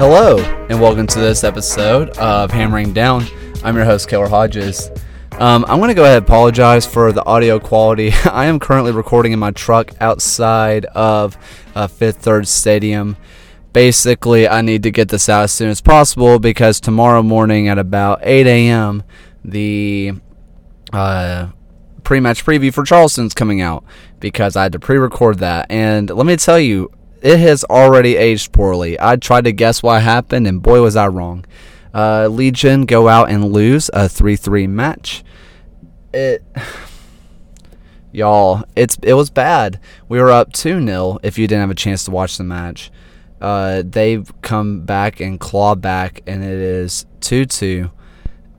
Hello, and welcome to this episode of Hammering Down. I'm your host, Kaylor Hodges. Um, I'm going to go ahead and apologize for the audio quality. I am currently recording in my truck outside of uh, Fifth Third Stadium. Basically, I need to get this out as soon as possible because tomorrow morning at about 8 a.m., the uh, pre-match preview for Charleston's coming out because I had to pre-record that. And let me tell you, it has already aged poorly. I tried to guess what happened, and boy was I wrong. Uh, Legion go out and lose a 3-3 match. It, y'all, it's it was bad. We were up 2-0 if you didn't have a chance to watch the match. Uh, they've come back and claw back, and it is 2-2.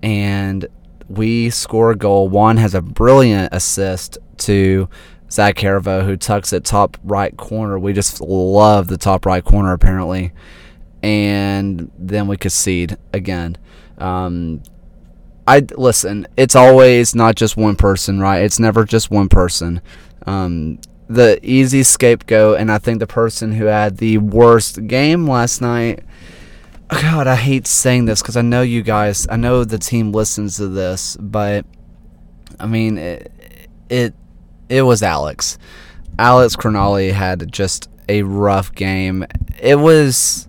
And we score a goal. Juan has a brilliant assist to Zach Herivaux, who tucks it top right corner. We just love the top right corner, apparently. And then we concede again. Um, I listen. It's always not just one person, right? It's never just one person. Um, the easy scapegoat, and I think the person who had the worst game last night God, I hate saying this because I know you guys, I know the team listens to this, but I mean, it, it, it was Alex. Alex Crognale had just a rough game. It was,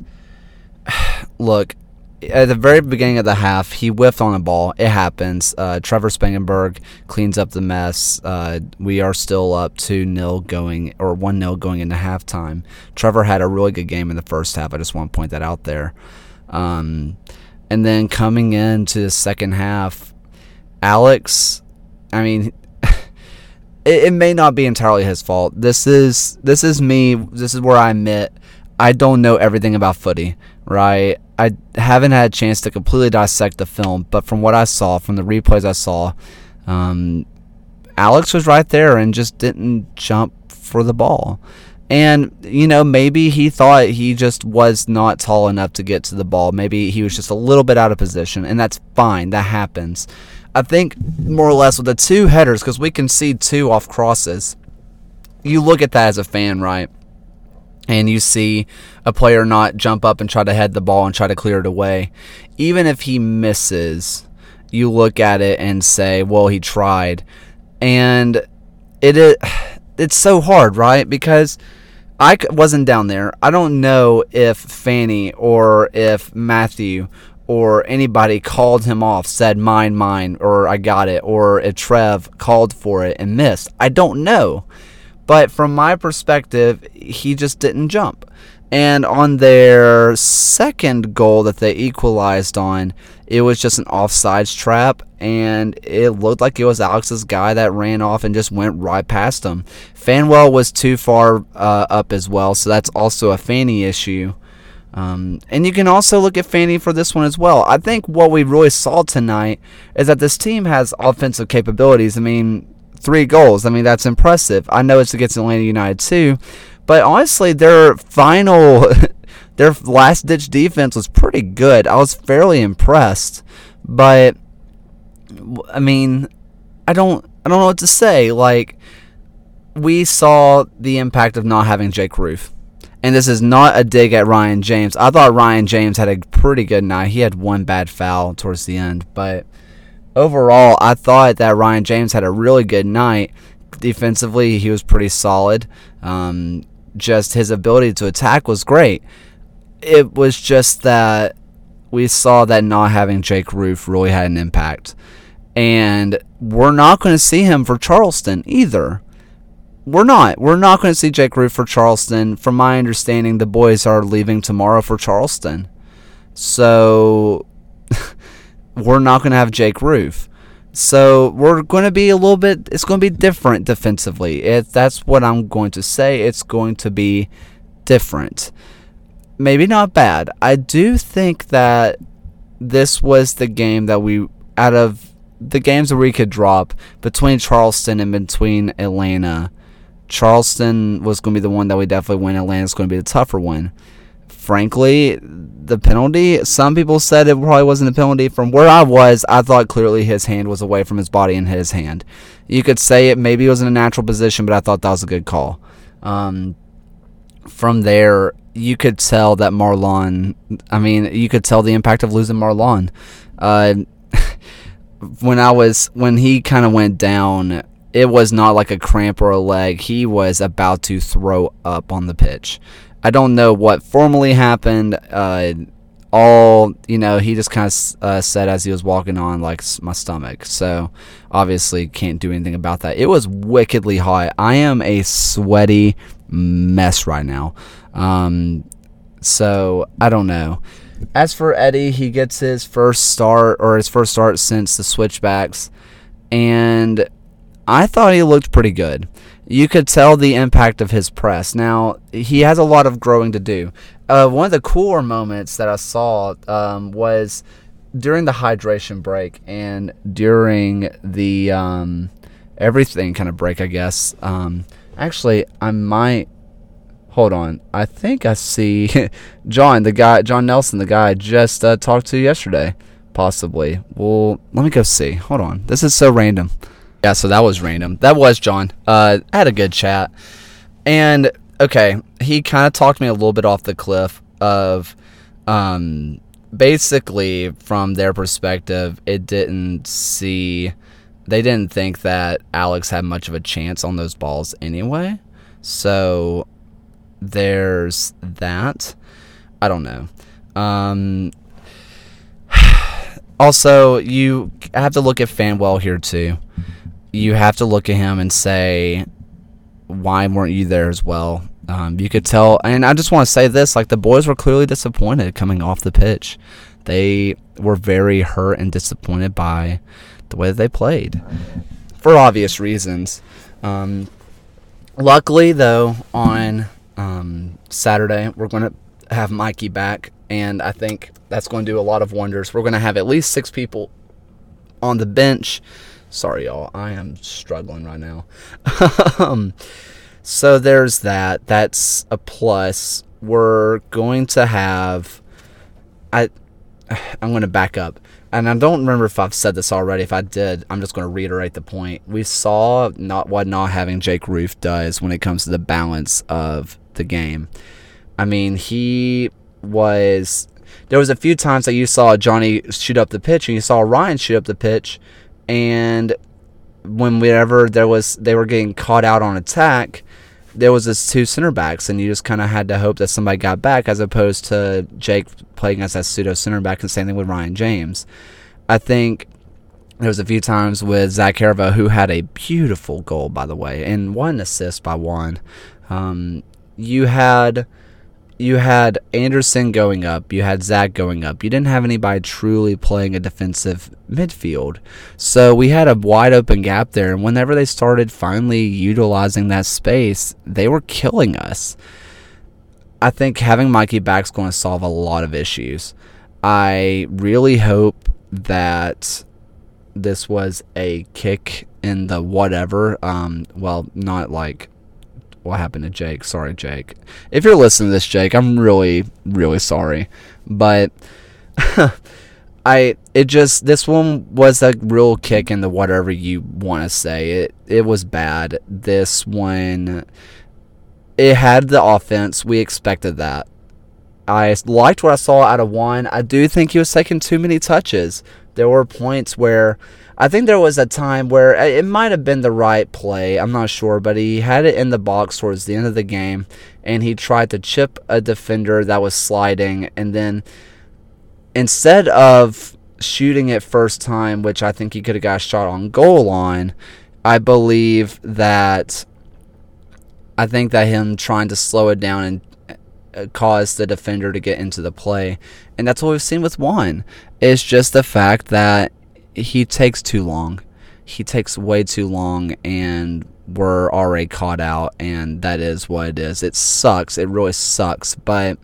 look, at the very beginning of the half, he whiffed on a ball. It happens. Uh, Trevor Spangenberg cleans up the mess. Uh, we are still up 2 0 going, or 1 0 going into halftime. Trevor had a really good game in the first half. I just want to point that out there. Um, and then coming into the second half, Alex, I mean, it, it may not be entirely his fault. This is this is me. This is where I admit I don't know everything about footy, right? I haven't had a chance to completely dissect the film, but from what I saw, from the replays I saw, um, Alex was right there and just didn't jump for the ball. And, you know, maybe he thought he just was not tall enough to get to the ball. Maybe he was just a little bit out of position, and that's fine. That happens. I think more or less with the two headers, because we can see two off crosses, you look at that as a fan, right? And you see a player not jump up and try to head the ball and try to clear it away. Even if he misses, you look at it and say, well, he tried. And it, it it's so hard, right? Because I wasn't down there. I don't know if Fanny or if Matthew or anybody called him off, said mine, mine, or I got it, or if Trev called for it and missed. I don't know. But from my perspective, he just didn't jump. And on their second goal that they equalized on, it was just an offsides trap, and it looked like it was Alex's guy that ran off and just went right past him. Phanuel was too far uh, up as well, so that's also a Fanny issue. Um, and you can also look at Fanny for this one as well. I think what we really saw tonight is that this team has offensive capabilities. I mean, three goals. I mean, that's impressive. I know it's against Atlanta United too, but honestly, their final, their last ditch defense was pretty good. I was fairly impressed, but I mean, I don't, I don't know what to say. Like, we saw the impact of not having Jake Rufe. And this is not a dig at Ryan James. I thought Ryan James had a pretty good night. He had one bad foul towards the end, but overall, I thought that Ryan James had a really good night. Defensively, he was pretty solid. Um, just his ability to attack was great. It was just that we saw that not having Jake Rufe really had an impact. And we're not going to see him for Charleston either. We're not. We're not going to see Jake Rufe for Charleston. From my understanding, the boys are leaving tomorrow for Charleston. So we're not going to have Jake Rufe. So we're going to be a little bit. It's going to be different defensively. It, that's what I'm going to say. It's going to be different. Maybe not bad. I do think that this was the game that we out of the games that we could drop between Charleston and between Atlanta. Charleston was going to be the one that we definitely win. Atlanta's going to be the tougher one frankly, the penalty, some people said it probably wasn't a penalty. From where I was, I thought clearly his hand was away from his body and hit his hand. You could say it maybe it was in a natural position, but I thought that was a good call. Um, from there, you could tell that Marlon. I mean, you could tell the impact of losing Marlon. Uh, when I was when he kind of went down, it was not like a cramp or a leg. He was about to throw up on the pitch. I don't know what formally happened. Uh, all you know, he just kind of uh, said as he was walking on, like my stomach. So obviously can't do anything about that. It was wickedly hot. I am a sweaty mess right now. Um, so I don't know. As for Eddie, he gets his first start or his first start since the switchbacks, and I thought he looked pretty good. You could tell the impact of his press. Now he has a lot of growing to do. Uh, one of the cooler moments that I saw um, was during the hydration break and during the um, everything kind of break, I guess. Um, actually, I might hold on. I think I see John, the guy, John Nelson, the guy I just uh, talked to yesterday, possibly. Well, let me go see. Hold on. This is so random. Yeah, so that was random. That was John. Uh, I had a good chat. And, okay, he kind of talked me a little bit off the cliff of, um, basically, from their perspective, it didn't see, they didn't think that Alex had much of a chance on those balls anyway. So there's that. I don't know. Um, also, you have to look at Phanuel here too. You have to look at him and say, why weren't you there as well? Um, you could tell, and I just want to say this: like the boys were clearly disappointed coming off the pitch. They were very hurt and disappointed by the way that they played, for obvious reasons. Um, luckily, though, on um, Saturday. We're going to have Mikey back, and I think that's going to do a lot of wonders. We're going to have at least six people on the bench. Sorry, y'all. I am struggling right now. um, so there's that. That's a plus. We're going to have. I. I'm going to back up and I don't remember if I've said this already. If I did, I'm just going to reiterate the point. We saw not what not having Jake Rufe does when it comes to the balance of the game. I mean, he was. There was a few times that you saw Johnny shoot up the pitch, and you saw Ryan shoot up the pitch, and when whenever there was they were getting caught out on attack, there was this two center backs, and you just kind of had to hope that somebody got back, as opposed to Jake playing as that pseudo center back, and same thing with Ryan James. I think there was a few times with Zach who had a beautiful goal, by the way, and one assist by Juan. Um, you had you had Anderson going up, you had Zach going up. You didn't have anybody truly playing a defensive midfield. So we had a wide open gap there. And whenever they started finally utilizing that space, they were killing us. I think having Mikey back is going to solve a lot of issues. I really hope that this was a kick in the whatever. Um, well, not like what happened to Jake. Sorry, Jake. If you're listening to this, Jake, I'm really, really sorry. But I it just this Juan was a real kick in the whatever you want to say. It it was bad. This one it had the offense. We expected that. I liked what I saw out of one. I do think he was taking too many touches. There were points where I think there was a time where uh, it might have been the right play. I'm not sure, but he had it in the box towards the end of the game, and he tried to chip a defender that was sliding, and then instead of shooting it first time, which I think he could have got a shot on goal line, I believe that I think that him trying to slow it down and Uh, cause the defender to get into the play, and that's what we've seen with Juan. It's just the fact that he takes too long. He takes way too long, and we're already caught out, and that is what it is. It sucks. It really sucks. But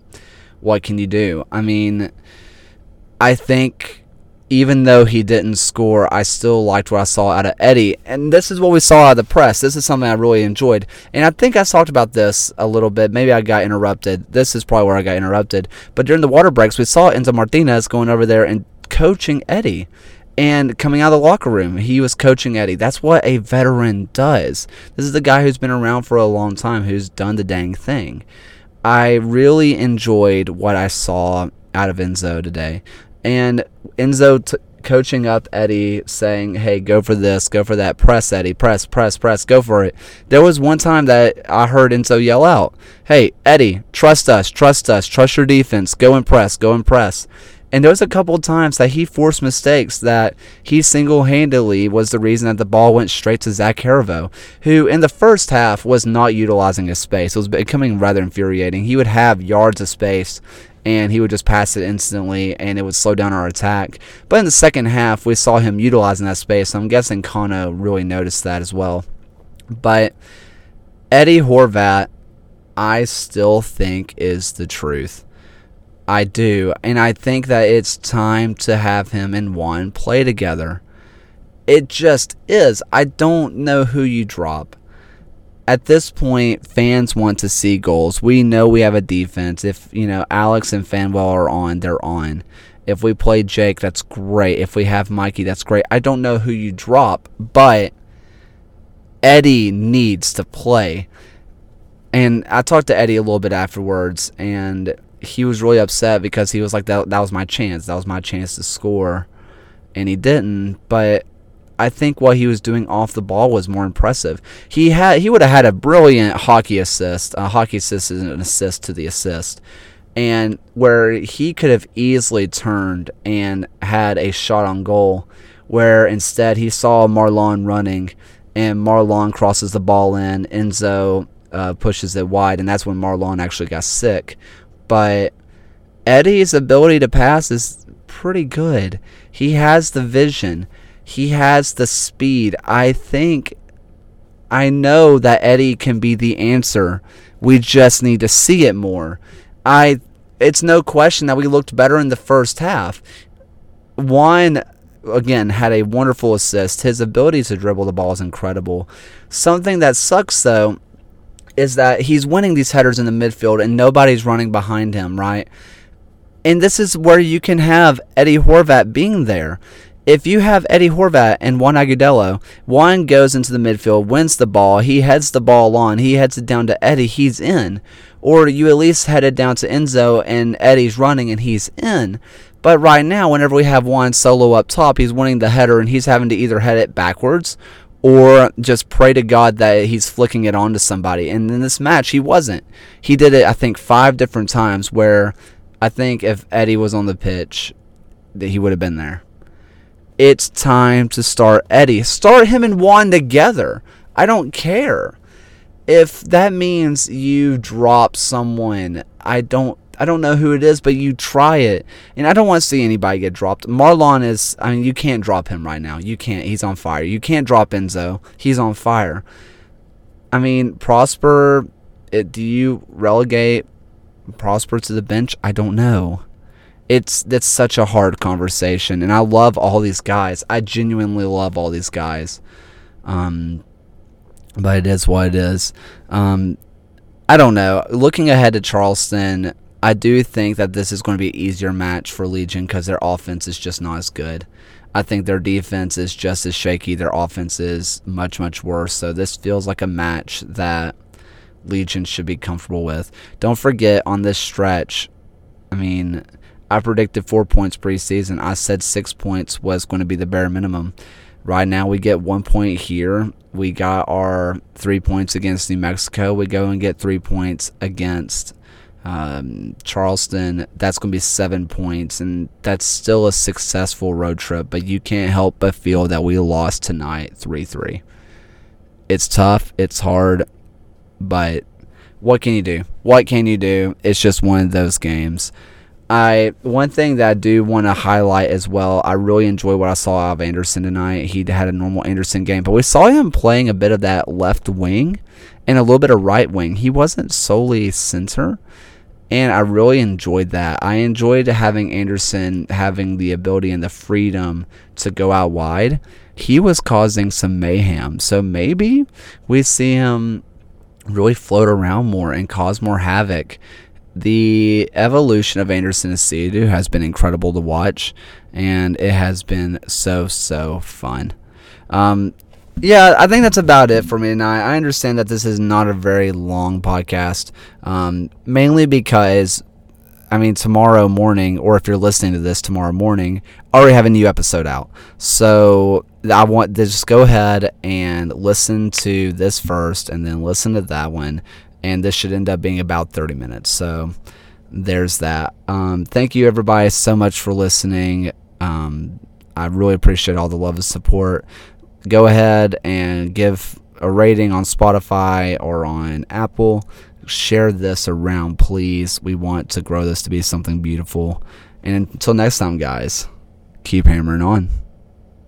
what can you do? I mean, I think even though he didn't score, I still liked what I saw out of Eddie. And this is what we saw out of the press. This is something I really enjoyed. And I think I talked about this a little bit. Maybe I got interrupted. This is probably where I got interrupted. But during the water breaks, we saw Enzo Martinez going over there and coaching Eddie. And coming out of the locker room, he was coaching Eddie. That's what a veteran does. This is the guy who's been around for a long time, who's done the dang thing. I really enjoyed what I saw out of Enzo today. And Enzo t- coaching up Eddie, saying, "Hey, go for this, go for that, press Eddie, press, press, press, go for it." There was one time that I heard Enzo yell out, "Hey, Eddie, trust us, trust us, trust your defense, go and press, go and press." And there was a couple of times that he forced mistakes that he single-handedly was the reason that the ball went straight to Zach Herivaux, who in the first half was not utilizing his space. It was becoming rather infuriating. He would have yards of space and he would just pass it instantly and it would slow down our attack. But in the second half, we saw him utilizing that space. So I'm guessing Kano really noticed that as well. But Eddie Horvat, I still think is the truth. I do. And I think that it's time to have him and Juan play together. It just is. I don't know who you drop at this point, fans want to see goals. We know we have a defense. If you know Alex and Phanuel are on, they're on. If we play Jake, that's great. If we have Mikey, that's great. I don't know who you drop, but Eddie needs to play. And I talked to Eddie a little bit afterwards, and he was really upset because he was like, "That that was my chance. That was my chance to score," and he didn't. But I think what he was doing off the ball was more impressive. He had he would have had a brilliant hockey assist. A hockey assist is an assist to the assist, and where he could have easily turned and had a shot on goal, where instead he saw Marlon running, and Marlon crosses the ball in. Enzo uh, pushes it wide, and that's when Marlon actually got sick. But Eddie's ability to pass is pretty good. He has the vision he has the speed. I think I know that Eddie can be the answer. We just need to see it more. I it's no question that we looked better in the first half. Juan again had a wonderful assist. His ability to dribble the ball is incredible. Something that sucks though is that he's winning these headers in the midfield and nobody's running behind him, right? And this is where you can have Eddie Horvat being there if you have Eddie Horvat and Juan Agudelo, Juan goes into the midfield, wins the ball, he heads the ball on, he heads it down to Eddie, he's in. Or you at least head it down to Enzo and Eddie's running and he's in. But right now, whenever we have Juan solo up top, he's winning the header and he's having to either head it backwards or just pray to God that he's flicking it onto somebody. And in this match, he wasn't. He did it, I think, five different times where I think if Eddie was on the pitch, that he would have been there it's time to start Eddie. Start him and Juan together. I don't care. If that means you drop someone, I don't I don't know who it is, but you try it. And I don't want to see anybody get dropped. Marlon is I mean, you can't drop him right now. You can't. He's on fire. You can't drop Enzo. He's on fire. I mean, Prosper, it, do you relegate Prosper to the bench? I don't know it's that's such a hard conversation and i love all these guys. I genuinely love all these guys. Um, but it is what it is. Um, i don't know. Looking ahead to charleston i do think that this is going to be an easier match for legion because their offense is just not as good. I think their defense is just as shaky. Their offense is much much worse. So this feels like a match that legion should be comfortable with. Don't forget on this stretch i mean I predicted four points preseason. I said six points was going to be the bare minimum. Right now, we get one point here. We got our three points against New Mexico. We go and get three points against um, Charleston. That's going to be seven points, and that's still a successful road trip. But you can't help but feel that we lost tonight 3 3. It's tough, it's hard, but what can you do? What can you do? It's just one of those games. I one thing that I do want to highlight as well. I really enjoy what I saw of Anderson tonight. He had a normal Anderson game, but we saw him playing a bit of that left wing and a little bit of right wing. He wasn't solely center, and I really enjoyed that. I enjoyed having Anderson having the ability and the freedom to go out wide. He was causing some mayhem, so maybe we see him really float around more and cause more havoc the evolution of Anderson Asiedu has been incredible to watch, and it has been so so fun. Um, yeah, I think that's about it for me tonight. I understand that this is not a very long podcast, um, mainly because, I mean, tomorrow morning, or if you're listening to this tomorrow morning, I already have a new episode out. So I want to just go ahead and listen to this first, and then listen to that one, and this should end up being about 30 minutes. So there's that. Um, thank you, everybody, so much for listening. Um, I really appreciate all the love and support go ahead and give a rating on Spotify or on Apple. Share this around, please. We want to grow this to be something beautiful. And until next time, guys, keep hammering on.